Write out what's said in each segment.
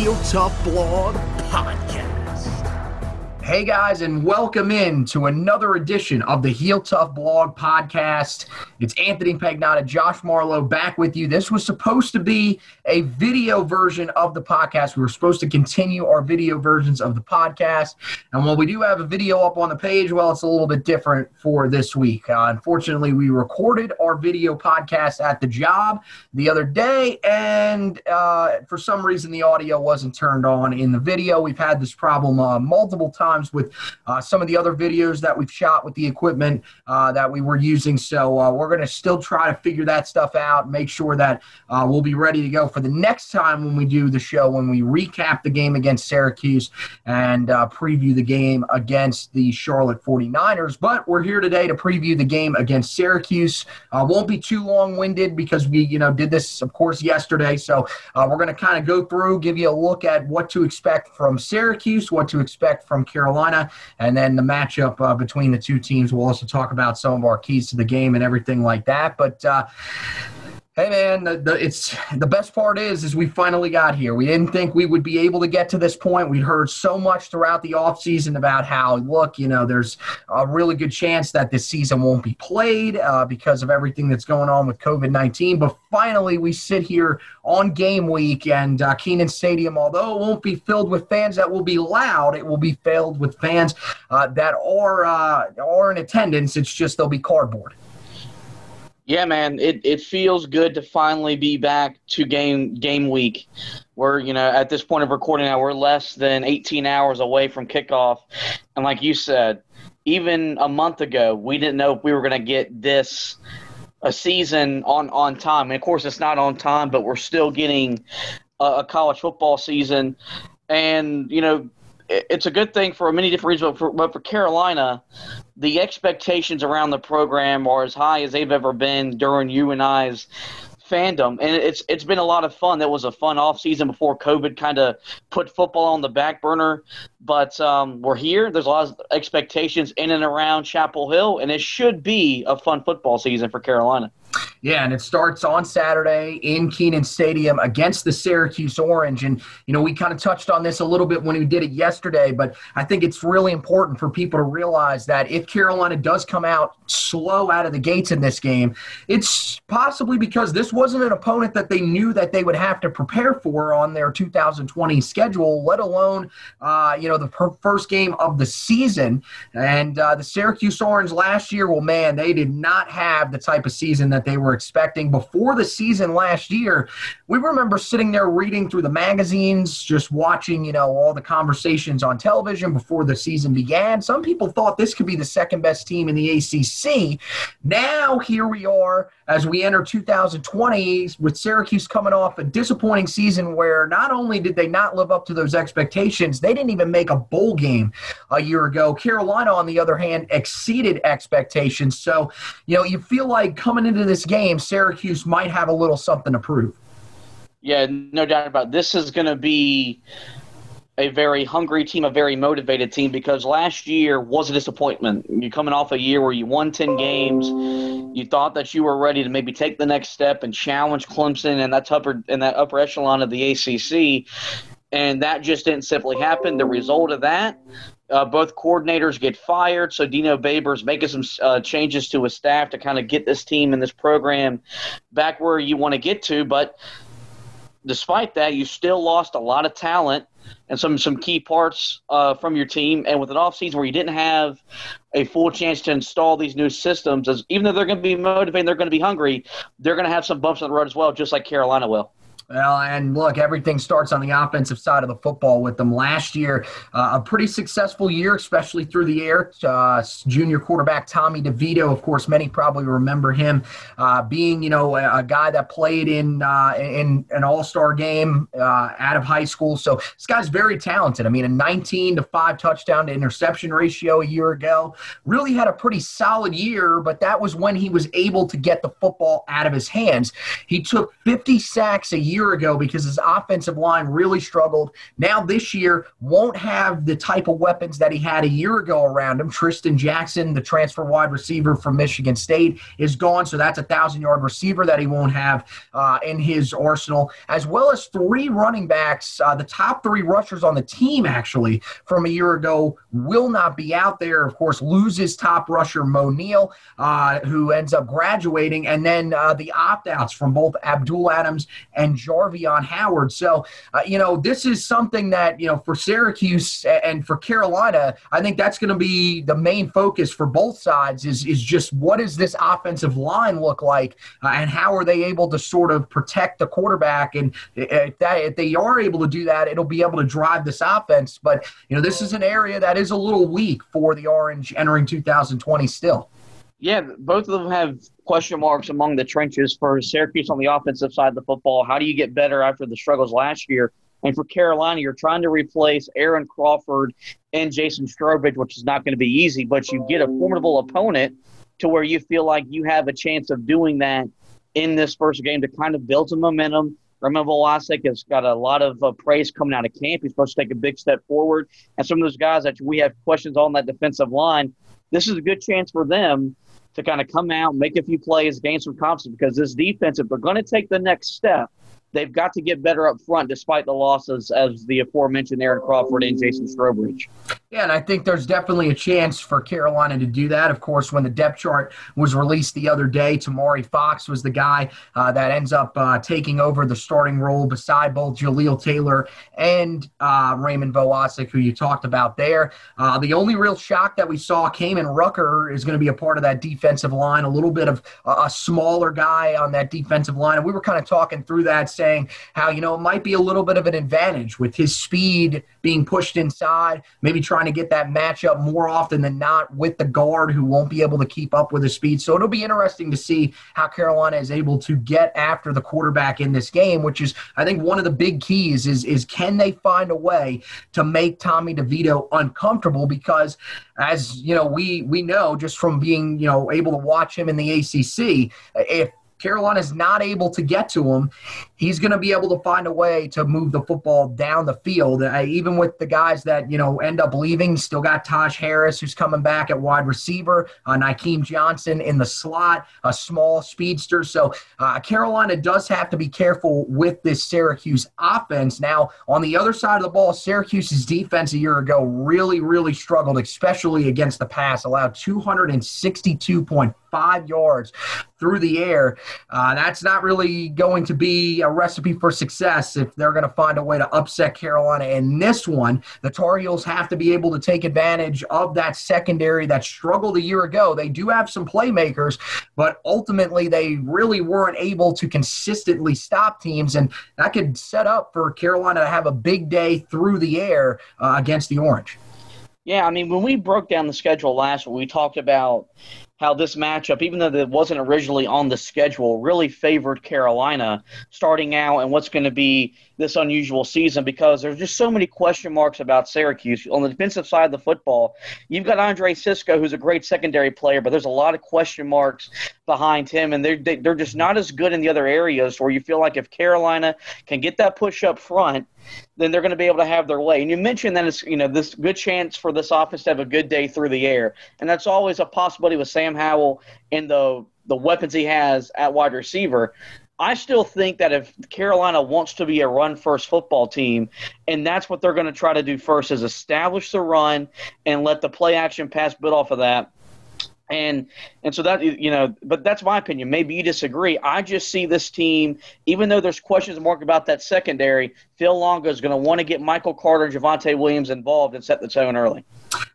Is Heel Tough Blog. Hey guys, and welcome in to another edition of the Heel Tough Blog Podcast. It's Anthony Pagnotta, Josh Marlowe back with you. This was supposed to be a video version of the podcast. We were supposed to continue our video versions of the podcast. And while we do have a video up on the page, well, it's a little bit different for this week. Uh, unfortunately, we recorded our video podcast at the job the other day, and uh, for some reason, the audio wasn't turned on in the video. We've had this problem uh, multiple times with uh, some of the other videos that we've shot with the equipment uh, that we were using. So uh, we're going to still try to figure that stuff out, make sure that uh, we'll be ready to go for the next time when we do the show, when we recap the game against Syracuse and uh, preview the game against the Charlotte 49ers. But we're here today to preview the game against Syracuse. Uh, won't be too long-winded because we, you know, did this, of course, yesterday. So we're going to kind of go through, give you a look at what to expect from Syracuse, what to expect from Carolina. And then the matchup uh, between the two teams. We'll also talk about some of our keys to the game and everything like that. But uh, Hey man, the, the, it's the best part is is we finally got here. We didn't think we would be able to get to this point. We'd heard so much throughout the offseason about how look, you know, there's a really good chance that this season won't be played uh, because of everything that's going on with COVID nineteen. But finally, we sit here on game week, and uh, Kenan Stadium, although it won't be filled with fans that will be loud, it will be filled with fans uh, that are uh, are in attendance. It's just they'll be cardboard. Yeah, man, it, it feels good to finally be back to game game week. We're, you know, at this point of recording now, we're less than 18 hours away from kickoff. And like you said, even a month ago, we didn't know if we were going to get this a season on on time. And of course, it's not on time, but we're still getting a, a college football season. And you know, it's a good thing for many different reasons. But for, but for Carolina, the expectations around the program are as high as they've ever been during you and I's fandom, and it's it's been a lot of fun. That was a fun off season before COVID kind of put football on the back burner. But um, we're here. There's a lot of expectations in and around Chapel Hill, and it should be a fun football season for Carolina. Yeah, and it starts on Saturday in Kenan Stadium against the Syracuse Orange. And, you know, we kind of touched on this a little bit when we did it yesterday, but I think it's really important for people to realize that if Carolina does come out slow out of the gates in this game, it's possibly because this wasn't an opponent that they knew that they would have to prepare for on their 2020 schedule, let alone, uh, you know, the per- first game of the season. And uh, the Syracuse Orange last year, well, man, they did not have the type of season that they were expecting before the season last year. We remember sitting there reading through the magazines, just watching, you know, all the conversations on television before the season began. Some people thought this could be the second best team in the ACC. Now, here we are as we enter 2020 with Syracuse coming off a disappointing season where not only did they not live up to those expectations, they didn't even make a bowl game a year ago. Carolina, on the other hand, exceeded expectations. So, you know, you feel like coming into this game, Syracuse might have a little something to prove. Yeah, no doubt about it. This is going to be a very hungry team, a very motivated team because last year was a disappointment. You're coming off a year where you won 10 games. You thought that you were ready to maybe take the next step and challenge Clemson and that upper in that upper echelon of the ACC. And that just didn't simply happen. The result of that, uh, both coordinators get fired. So Dino Babers making some uh, changes to his staff to kind of get this team and this program back where you want to get to. But despite that, you still lost a lot of talent and some some key parts uh, from your team. And with an offseason where you didn't have a full chance to install these new systems, as even though they're going to be motivated, they're going to be hungry, they're going to have some bumps on the road as well, just like Carolina will. Well, and look, everything starts on the offensive side of the football with them. Last year, uh, a pretty successful year, especially through the air. Uh, junior quarterback Tommy DeVito, of course, many probably remember him uh, being, you know, a, a, guy that played in uh, in an All Star game uh, out of high school. So this guy's very talented. I mean, a 19 to five touchdown to interception ratio a year ago. Really had a pretty solid year, but that was when he was able to get the football out of his hands. He took 50 sacks a year year ago because his offensive line really struggled. Now this year won't have the type of weapons that he had a year ago around him. Trishton Jackson, the transfer wide receiver from Michigan State, is gone, so that's a thousand yard receiver that he won't have uh, in his arsenal, as well as three running backs. Uh, the top three rushers on the team actually from a year ago will not be out there. Of course, loses top rusher Moe Neal, uh, who ends up graduating, and then uh, the opt outs from both Abdul Adams and Jarveon Howard. So, uh, you know, this is something that, you know, for Syracuse and for Carolina, I think that's going to be the main focus for both sides is, is just what does this offensive line look like uh, and how are they able to sort of protect the quarterback? And if, that, if they are able to do that, it'll be able to drive this offense. But, you know, this is an area that is a little weak for the Orange entering 2020 still. Yeah, both of them have question marks among the trenches for Syracuse on the offensive side of the football. How do you get better after the struggles last year? And for Carolina, you're trying to replace Aaron Crawford and Jason Strowbridge, which is not going to be easy, but you get a formidable opponent to where you feel like you have a chance of doing that in this first game to kind of build some momentum. Remember, Vohasek has got a lot of uh, praise coming out of camp. He's supposed to take a big step forward. And some of those guys that we have questions on that defensive line, this is a good chance for them to kind of come out, make a few plays, gain some confidence because this defense, if they're going to take the next step, they've got to get better up front despite the losses as the aforementioned Aaron Crawford and Jason Strowbridge. Yeah, and I think there's definitely a chance for Carolina to do that. Of course, when the depth chart was released the other day, Tomari Fox was the guy uh, that ends up uh, taking over the starting role beside both Jaleel Taylor and uh, Raymond Vohasek, who you talked about there. Uh, the only real shock that we saw Kaimon Rucker is going to be a part of that defensive line, a little bit of a smaller guy on that defensive line. And we were kind of talking through that, saying how, you know, it might be a little bit of an advantage with his speed being pushed inside, maybe trying to get that matchup more often than not with the guard who won't be able to keep up with his speed. So it'll be interesting to see how Carolina is able to get after the quarterback in this game, which is, I think, one of the big keys is, is can they find a way to make Tommy DeVito uncomfortable? Because as you know, we we know just from being you know able to watch him in the ACC, if Carolina's not able to get to him, he's going to be able to find a way to move the football down the field. Uh, even with the guys that you know end up leaving, still got Taj Harris who's coming back at wide receiver, uh, Nykeim Johnson in the slot, a small speedster. So uh, Carolina does have to be careful with this Syracuse offense. Now on the other side of the ball, Syracuse's defense a year ago really, really struggled, especially against the pass, allowed 262.5 yards through the air. Uh, that's not really going to be a recipe for success if they're going to find a way to upset Carolina in this one. The Tar Heels have to be able to take advantage of that secondary that struggled a year ago. They do have some playmakers, but ultimately they really weren't able to consistently stop teams, and that could set up for Carolina to have a big day through the air uh, against the Orange. Yeah, I mean, when we broke down the schedule last week, we talked about how this matchup, even though it wasn't originally on the schedule, really favored Carolina starting out and what's going to be this unusual season because there's just so many question marks about Syracuse. On the defensive side of the football, you've got Andre Cisco, who's a great secondary player, but there's a lot of question marks behind him, and they're, they're just not as good in the other areas where you feel like if Carolina can get that push up front, then they're going to be able to have their way. And you mentioned that it's you know this good chance for this offense to have a good day through the air, and that's always a possibility with Sam Howell and the the weapons he has at wide receiver. I still think that if Carolina wants to be a run first football team, and that's what they're going to try to do first, is establish the run and let the play action pass build off of that. And and so that you know, but that's my opinion. Maybe you disagree. I just see this team, even though there's questions mark about that secondary, Phil Longo is going to want to get Michael Carter and Javonte Williams involved and set the tone early.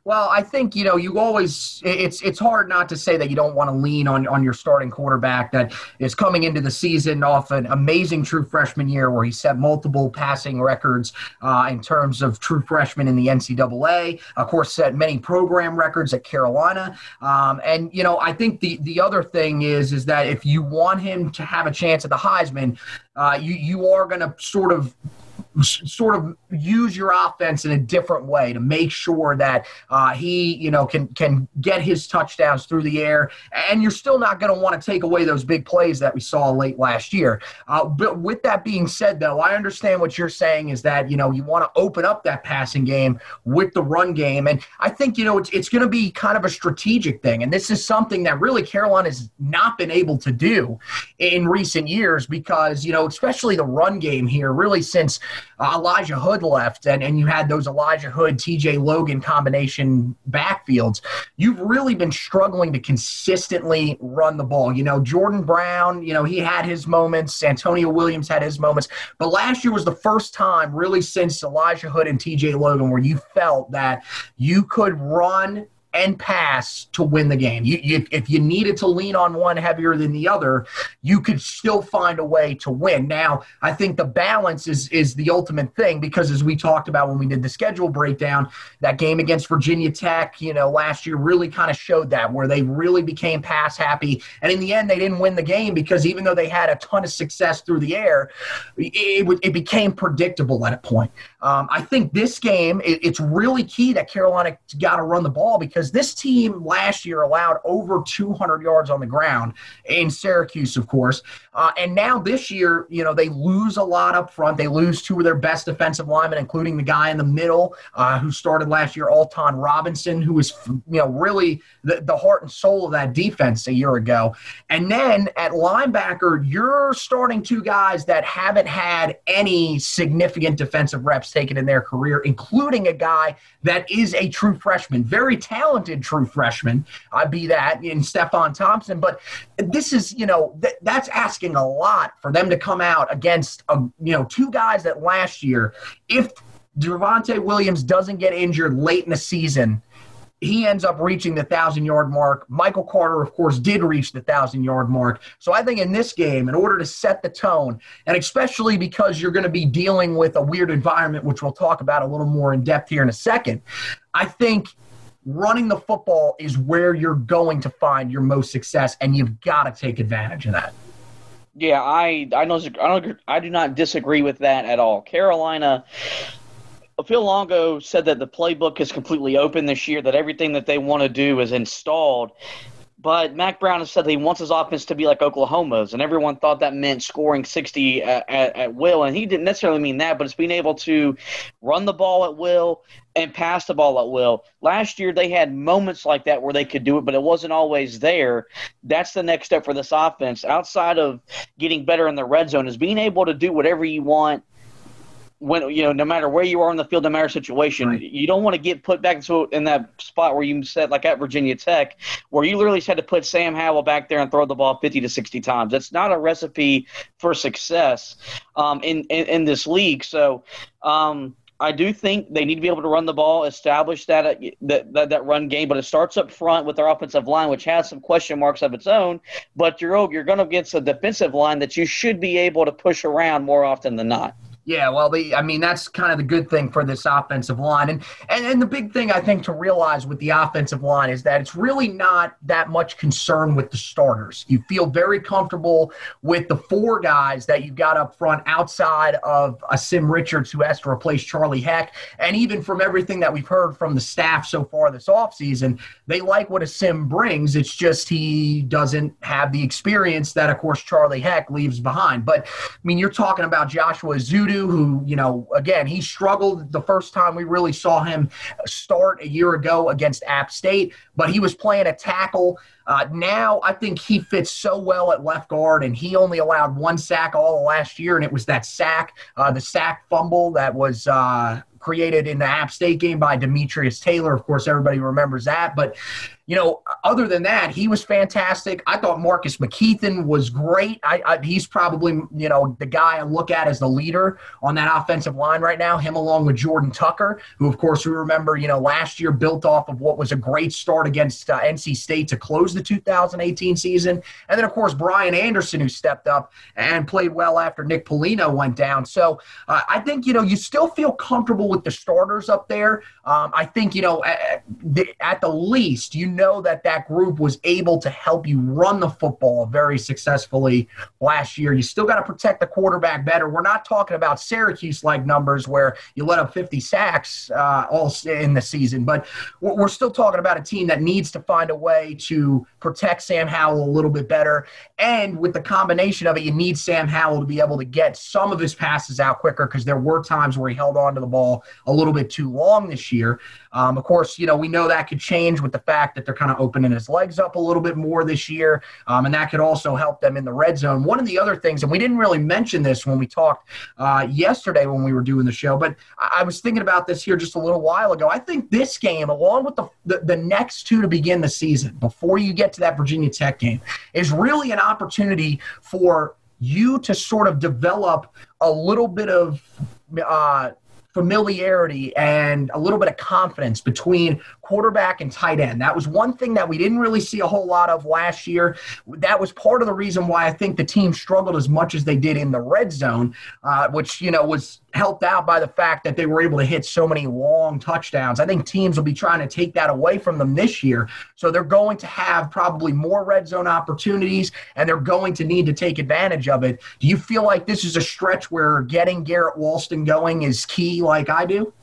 Well, I think you know you always it's it's hard not to say that you don't want to lean on on your starting quarterback that is coming into the season off an amazing true freshman year where he set multiple passing records uh, in terms of true freshman in the NCAA. Of course, set many program records at Carolina. Um, and you know I think the the other thing is is that if you want him to have a chance at the Heisman, uh, you you are going to sort of sort of use your offense in a different way to make sure that uh, he, you know, can can get his touchdowns through the air. And you're still not going to want to take away those big plays that we saw late last year. Uh, but with that being said, though, I understand what you're saying is that you know you want to open up that passing game with the run game, and I think you know it's it's going to be kind of a strategic thing. And this is something that really Carolina has not been able to do in recent years because you know especially the run game here really since uh, Elijah Hood left, and, and you had those Elijah Hood, TJ Logan combination backfields, you've really been struggling to consistently run the ball. You know, Jordan Brown, you know, he had his moments, Antonio Williams had his moments, but last year was the first time, really, since Elijah Hood and TJ Logan, where you felt that you could run and pass to win the game. You, you, if you needed to lean on one heavier than the other, you could still find a way to win. Now, I think the balance is is the ultimate thing because as we talked about when we did the schedule breakdown, that game against Virginia Tech, you know, last year really kind of showed that where they really became pass happy, and in the end, they didn't win the game because even though they had a ton of success through the air, it, it, became predictable at a point. Um, I think this game, it, it's really key that Carolina got to run the ball because because this team last year allowed over 200 yards on the ground in Syracuse, of course. Uh, and now this year, you know, they lose a lot up front. They lose two of their best defensive linemen, including the guy in the middle uh, who started last year, Alton Robinson, who was, you know, really the, the heart and soul of that defense a year ago. And then at linebacker, you're starting two guys that haven't had any significant defensive reps taken in their career, including a guy that is a true freshman, very talented talented true freshman, uh, be that in Stefon Thompson. But this is, you know, th- that's asking a lot for them to come out against, a, um, you know, two guys that last year, if Javonte Williams doesn't get injured late in the season, he ends up reaching the thousand yard mark. Michael Carter, of course, did reach the thousand yard mark. So I think in this game, in order to set the tone, and especially because you're going to be dealing with a weird environment, which we'll talk about a little more in depth here in a second, I think running the football is where you're going to find your most success, and you've got to take advantage of that. Yeah, I I know I don't I do not disagree with that at all. Carolina. Phil Longo said that the playbook is completely open this year, that everything that they want to do is installed. But Mack Brown has said that he wants his offense to be like Oklahoma's, and everyone thought that meant scoring 60 at, at, at, will. And he didn't necessarily mean that, but it's being able to run the ball at will and pass the ball at will. Last year, they had moments like that where they could do it, but it wasn't always there. That's the next step for this offense. Outside of getting better in the red zone, is being able to do whatever you want when you know no matter where you are in the field, no matter situation, right. you don't want to get put back into in that spot where you said like at Virginia Tech, where you literally had to put Sam Howell back there and throw the ball fifty to sixty times. That's not a recipe for success um, in, in, in this league. So. Um, I do think they need to be able to run the ball, establish that, that that, that run game, but it starts up front with their offensive line, which has some question marks of its own. But you're you're going against a defensive line that you should be able to push around more often than not. Yeah, well, the I mean that's kind of the good thing for this offensive line, and, and and the big thing I think to realize with the offensive line is that it's really not that much concern with the starters. You feel very comfortable with the four guys that you've got up front, outside of uh, Asim Richards, who has to replace Charlie Heck, and even from everything that we've heard from the staff so far this offseason, they like what Asim brings. It's just he doesn't have the experience that, of course, Charlie Heck leaves behind. But I mean, you're talking about Joshua Who, you know, again, he struggled the first time we really saw him start a year ago against App State, but he was playing a tackle. Uh, now I think he fits so well at left guard, and he only allowed one sack all last year, and it was that sack, uh, the sack fumble that was uh, created in the App State game by Demetrius Taylor. Of course, everybody remembers that. But you know, other than that, he was fantastic. I thought Marcus McKethan was great. I, I, he's probably, you know, the guy I look at as the leader on that offensive line right now, him along with Jordan Tucker, who, of course, we remember, you know, last year built off of what was a great start against uh, NC State to close the 2018 season. And then, of course, Brian Anderson, who stepped up and played well after Nick Polino went down. So uh, I think, you know, you still feel comfortable with the starters up there. Um, I think, you know, at, at the least, you know that that group was able to help you run the football very successfully last year. You still got to protect the quarterback better. We're not talking about Syracuse like numbers where you let up 50 sacks uh, all in the season, but we're still talking about a team that needs to find a way to protect Sam Howell a little bit better. And with the combination of it, you need Sam Howell to be able to get some of his passes out quicker because there were times where he held on to the ball a little bit too long this year. Um, of course, you know, we know that could change with the fact that they're kind of opening his legs up a little bit more this year. Um, and that could also help them in the red zone. One of the other things, and we didn't really mention this when we talked uh, yesterday when we were doing the show, but I, I was thinking about this here just a little while ago. I think this game, along with the, the, the next two to begin the season, before you get to that Virginia Tech game, is really an opportunity for you to sort of develop a little bit of uh, familiarity and a little bit of confidence between quarterback and tight end. That was one thing that we didn't really see a whole lot of last year. That was part of the reason why I think the team struggled as much as they did in the red zone, uh, which you know was helped out by the fact that they were able to hit so many long touchdowns. I think teams will be trying to take that away from them this year. So they're going to have probably more red zone opportunities and they're going to need to take advantage of it. Do you feel like this is a stretch where getting Garrett Walston going is key like I do?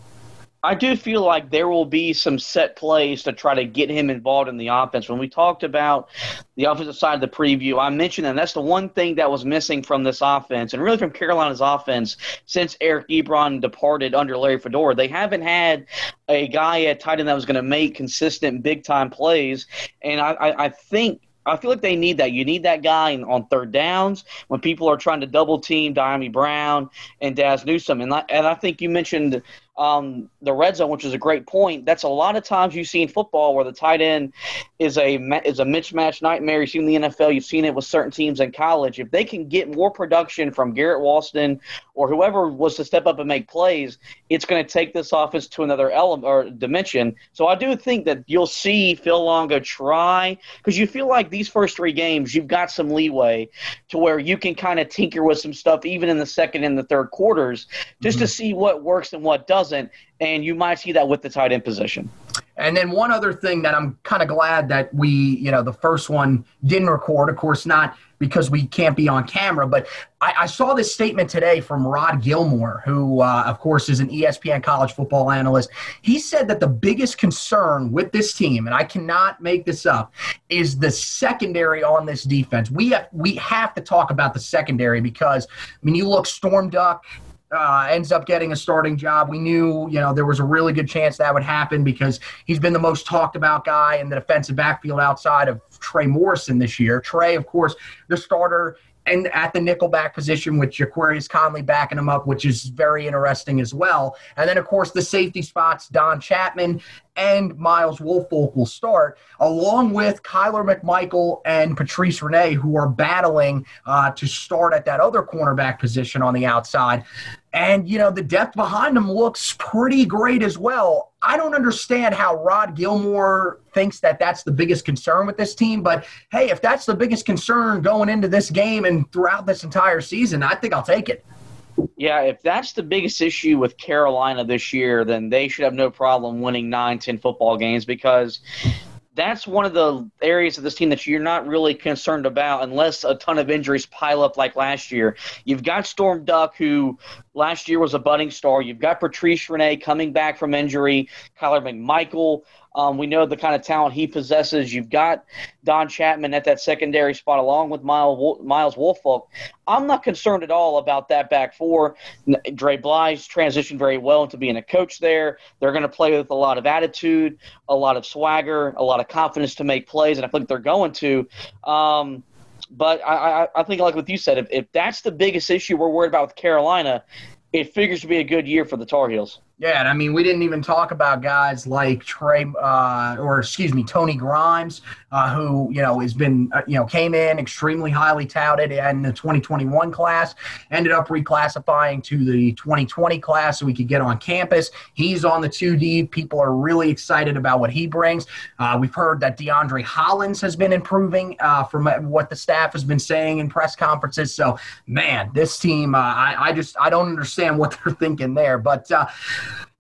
I do feel like there will be some set plays to try to get him involved in the offense. When we talked about the offensive side of the preview, I mentioned that that's the one thing that was missing from this offense, and really from Carolina's offense since Eric Ebron departed under Larry Fedora. They haven't had a guy at tight end that was going to make consistent big time plays, and I, I, I think I feel like they need that. You need that guy on third downs when people are trying to double team Dyami Brown and Dazz Newsome. And I, and I think you mentioned um, the red zone, which is a great point. That's a lot of times you see in football where the tight end is a is a mismatch nightmare. You've seen the NFL, you've seen it with certain teams in college. If they can get more production from Garrett Walston or whoever was to step up and make plays, it's going to take this offense to another element or dimension. So I do think that you'll see Phil Longo try because you feel like these first three games you've got some leeway to where you can kind of tinker with some stuff even in the second and the third quarters just mm-hmm. to see what works and what doesn't and you might see that with the tight end position. And then one other thing that I'm kind of glad that we, you know, the first one didn't record, of course, not because we can't be on camera, but I, I saw this statement today from Rod Gilmore, who, uh, of course, is an ESPN college football analyst. He said that the biggest concern with this team, and I cannot make this up, is the secondary on this defense. We have we have to talk about the secondary because I mean, you look Storm Duck uh, ends up getting a starting job. We knew, you know, there was a really good chance that would happen because he's been the most talked about guy in the defensive backfield outside of Trey Morrison this year. Trey, of course, the starter and at the nickelback position with Jaquarius Conley backing him up, which is very interesting as well. And then, of course, the safety spots, Don Chapman and Miles Wolfolk will start, along with Kyler McMichael and Patrice Rene, who are battling uh, to start at that other cornerback position on the outside. And, you know, the depth behind them looks pretty great as well. I don't understand how Rod Gilmore thinks that that's the biggest concern with this team. But hey, if that's the biggest concern going into this game and throughout this entire season, I think I'll take it. Yeah, if that's the biggest issue with Carolina this year, then they should have no problem winning nine, ten football games because that's one of the areas of this team that you're not really concerned about unless a ton of injuries pile up like last year. You've got Storm Duck, who last year was a budding star. You've got Patrice Rene coming back from injury, Kyler McMichael. Um, we know the kind of talent he possesses. You've got Don Chapman at that secondary spot along with Miles, Wolfolk. I'm not concerned at all about that back four. Dre Bly's transitioned very well into being a coach there. They're going to play with a lot of attitude, a lot of swagger, a lot of confidence to make plays, and I think they're going to. Um, but I, I, I, think, like what you said, if, if that's the biggest issue we're worried about with Carolina, it figures to be a good year for the Tar Heels. Yeah, and I mean, we didn't even talk about guys like Trey, uh, or excuse me, Tony Grimes, uh, who you know has been, uh, you know, came in extremely highly touted in the 2021 class, ended up reclassifying to the 2020 class so we could get on campus. He's on the 2D. People are really excited about what he brings. Uh, we've heard that DeAndre Hollins has been improving uh, from what the staff has been saying in press conferences. So, man, this team, uh, I, I just I don't understand what they're thinking there, but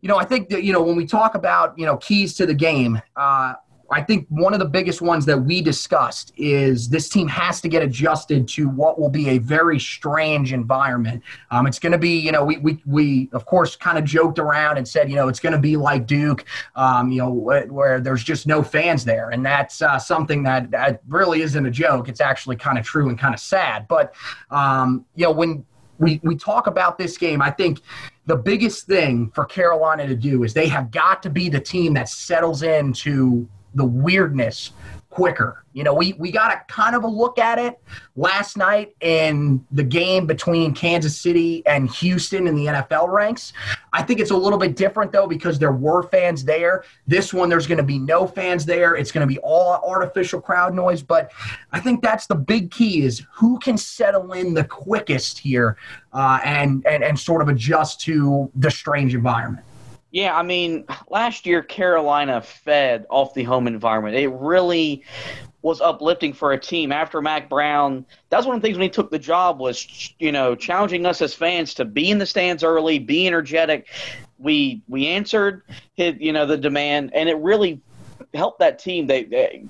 you know, I think that, you know, when we talk about, you know, keys to the game, uh, I think one of the biggest ones that we discussed is this team has to get adjusted to what will be a very strange environment. Um, it's going to be, you know, we, we, we of course kind of joked around and said, you know, it's going to be like Duke, um, you know, where, where, there's just no fans there. And that's uh, something that, that really isn't a joke. It's actually kind of true and kind of sad. But, um, you know, when, we, we talk about this game. I think the biggest thing for Carolina to do is they have got to be the team that settles into the weirdness quicker. You know, we, we got a kind of a look at it last night in the game between Kansas City and Houston in the NFL ranks. I think it's a little bit different, though, because there were fans there. This one, there's going to be no fans there. It's going to be all artificial crowd noise. But I think that's the big key is who can settle in the quickest here uh, and, and, and sort of adjust to the strange environment. Yeah, I mean, last year Carolina fed off the home environment. It really was uplifting for a team after Mack Brown. That's one of the things when he took the job was, you know, challenging us as fans to be in the stands early, be energetic. We we answered his, you know, the demand, and it really helped that team. They, they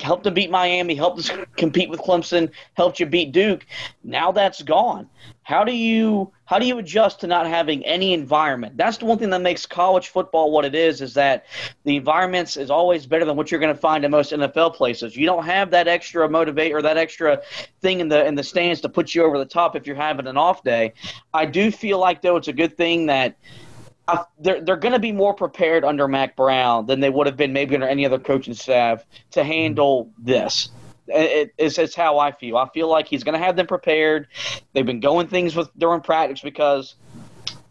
helped them beat Miami, helped us compete with Clemson, helped you beat Duke. Now that's gone. How do you how do you adjust to not having any environment? That's the one thing that makes college football what it is. Is that the environments is always better than what you're going to find in most NFL places. You don't have that extra motivate or that extra thing in the in the stands to put you over the top if you're having an off day. I do feel like though it's a good thing that uh, they're they're going to be more prepared under Mack Brown than they would have been maybe under any other coaching staff to handle this. It, it's, it's how I feel. I feel like he's going to have them prepared. They've been going things with during practice because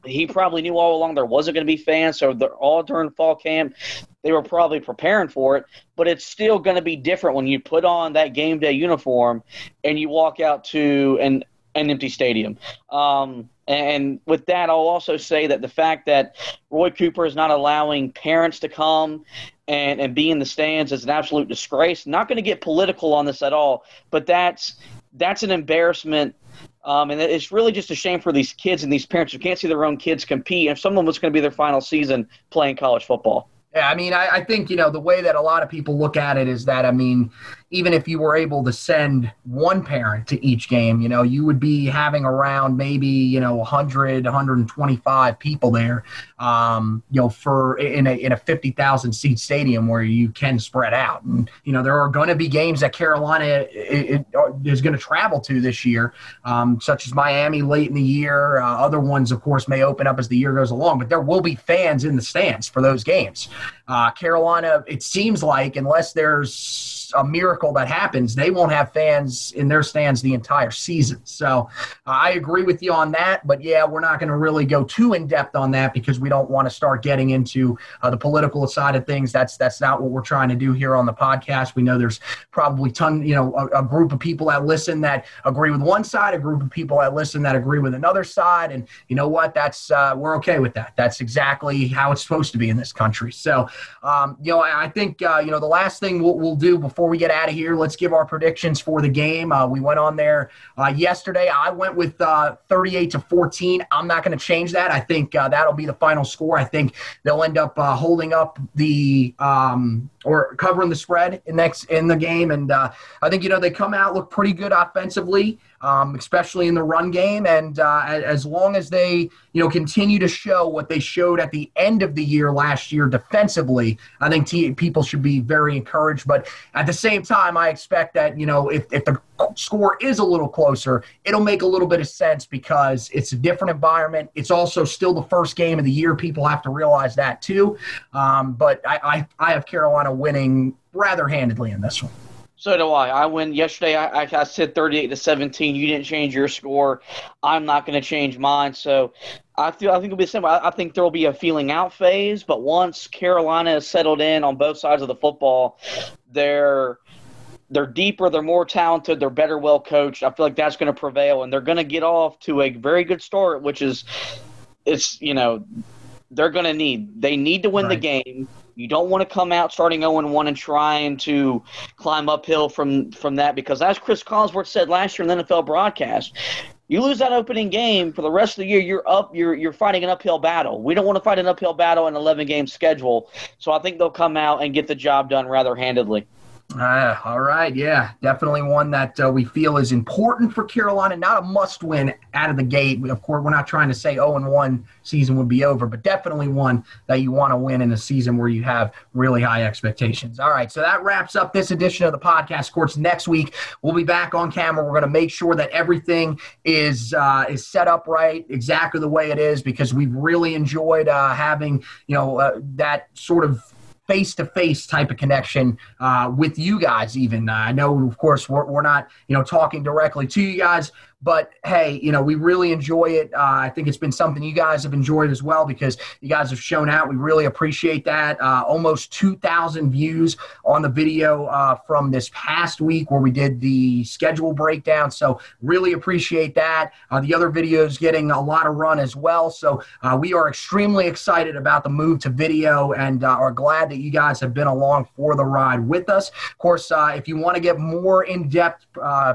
he probably knew all along there wasn't going to be fans. So they're all during fall camp, they were probably preparing for it. But it's still going to be different when you put on that game day uniform and you walk out to an an empty stadium. Um, and with that, I'll also say that the fact that Roy Cooper is not allowing parents to come and, and be in the stands is an absolute disgrace. Not going to get political on this at all, but that's that's an embarrassment. Um, and it's really just a shame for these kids and these parents who can't see their own kids compete. If some of them was going to be their final season playing college football. Yeah, I mean, I, I, think, you know, the way that a lot of people look at it is that, I mean, even if you were able to send one parent to each game, you know, you would be having around maybe, you know, 100, 125 people there, um, you know, for in a, in a 50,000 seat stadium where you can spread out. And, you know, there are going to be games that Carolina is going to travel to this year, um, such as Miami late in the year. Uh, other ones, of course, may open up as the year goes along, but there will be fans in the stands for those games. Uh, Carolina, it seems like, unless there's a miracle that happens, they won't have fans in their stands the entire season. So uh, I agree with you on that. But yeah, we're not going to really go too in depth on that because we don't want to start getting into uh, the political side of things. That's that's not what we're trying to do here on the podcast. We know there's probably ton, you know, a, a group of people that listen that agree with one side, a group of people that listen that agree with another side, and you know what? That's uh, we're okay with that. That's exactly how it's supposed to be in this country. So, um, you know, I, I think uh, you know the last thing we'll, we'll do before we get out of here, let's give our predictions for the game. Uh, we went on there uh, yesterday. I went with uh, 38 to 14. I'm not going to change that. I think uh, that'll be the final score. I think they'll end up uh, holding up the um, or covering the spread in next in the game. And uh, I think you know they come out look pretty good offensively um, especially in the run game. And uh, as long as they, you know, continue to show what they showed at the end of the year last year defensively, I think t- people should be very encouraged. But at the same time, I expect that, you know, if, if the score is a little closer, it'll make a little bit of sense because it's a different environment. It's also still the first game of the year. People have to realize that too. Um, but I, I, I have Carolina winning rather handedly in this one. So do I. I win yesterday. I, I, said 38 to 17. You didn't change your score. I'm not going to change mine. So I feel I think it'll be simple. I, I think there will be a feeling out phase, but once Carolina is settled in on both sides of the football, they're they're deeper, they're more talented, they're better well coached. I feel like that's going to prevail, and they're going to get off to a very good start, which is it's you know they're going to need they need to win right. the game you don't want to come out starting 0 1 and trying to climb uphill from from that because as Cris Collinsworth said last year in the NFL broadcast, you lose that opening game for the rest of the year, you're up you're you're fighting an uphill battle. We don't want to fight an uphill battle in an 11 game schedule. So I think they'll come out and get the job done rather handedly. Uh, all right, yeah, definitely one that uh, we feel is important for Carolina. Not a must-win out of the gate. Of course, we're not trying to say 0 and 1 season would be over, but definitely one that you want to win in a season where you have really high expectations. All right, so that wraps up this edition of the podcast. Of course, next week we'll be back on camera. We're going to make sure that everything is uh, is set up right, exactly the way it is, because we've really enjoyed uh, having you know uh, that sort of face to face type of connection uh, with you guys. Even uh, I know, of course, we're, we're not you know talking directly to you guys, but hey, you know, we really enjoy it. Uh, I think it's been something you guys have enjoyed as well because you guys have shown out. We really appreciate that. Uh, almost 2,000 views on the video uh, from this past week where we did the schedule breakdown. So, really appreciate that. Uh, the other videos getting a lot of run as well. So, uh, we are extremely excited about the move to video and uh, are glad that you guys have been along for the ride with us. Of course, if you want to get more in depth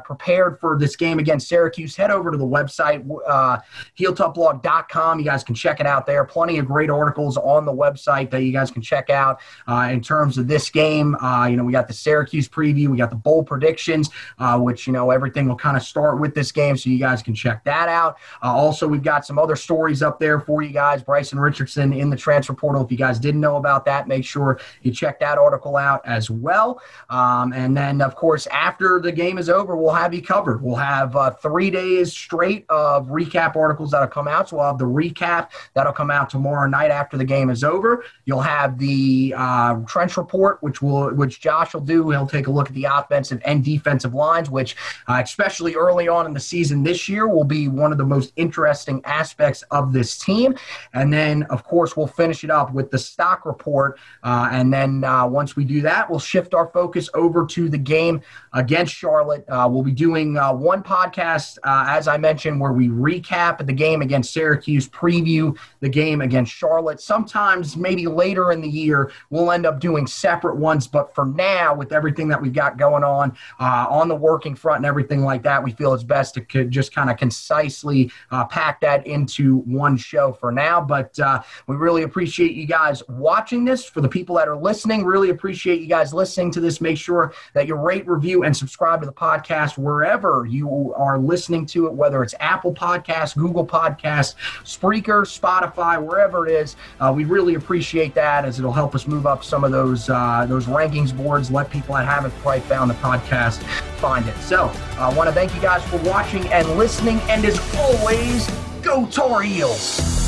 prepared for this game against Syracuse, Syracuse, head over to the website, uh, heeltoughblog.com. You guys can check it out there. Plenty of great articles on the website that you guys can check out uh, in terms of this game. Uh, you know, we got the Syracuse preview, we got the bowl predictions, uh, which, you know, everything will kind of start with this game, so you guys can check that out. Uh, also, we've got some other stories up there for you guys. Bryson Richardson in the transfer portal. If you guys didn't know about that, make sure you check that article out as well. Um, and then, of course, after the game is over, we'll have you covered. We'll have uh, three three days straight of recap articles that'll come out. So we'll have the recap that'll come out tomorrow night after the game is over. You'll have the uh, trench report, which will which Josh will do. He'll take a look at the offensive and defensive lines, which uh, especially early on in the season this year will be one of the most interesting aspects of this team. And then, of course, we'll finish it up with the stock report. Uh, and then uh, once we do that, we'll shift our focus over to the game against Charlotte. Uh, we'll be doing uh, one podcast uh, as I mentioned, where we recap the game against Syracuse, preview the game against Charlotte. Sometimes, maybe later in the year, we'll end up doing separate ones. But for now, with everything that we've got going on uh, on the working front and everything like that, we feel it's best to just kind of concisely uh, pack that into one show for now. But uh, we really appreciate you guys watching this. For the people that are listening, really appreciate you guys listening to this. Make sure that you rate, review, and subscribe to the podcast wherever you are listening to it, whether it's Apple Podcasts, Google Podcasts, Spreaker, Spotify, wherever it is. Uh, we really appreciate that as it'll help us move up some of those uh, those rankings boards. Let people that haven't quite found the podcast find it. So I want to thank you guys for watching and listening. And as always, go Tar Heels!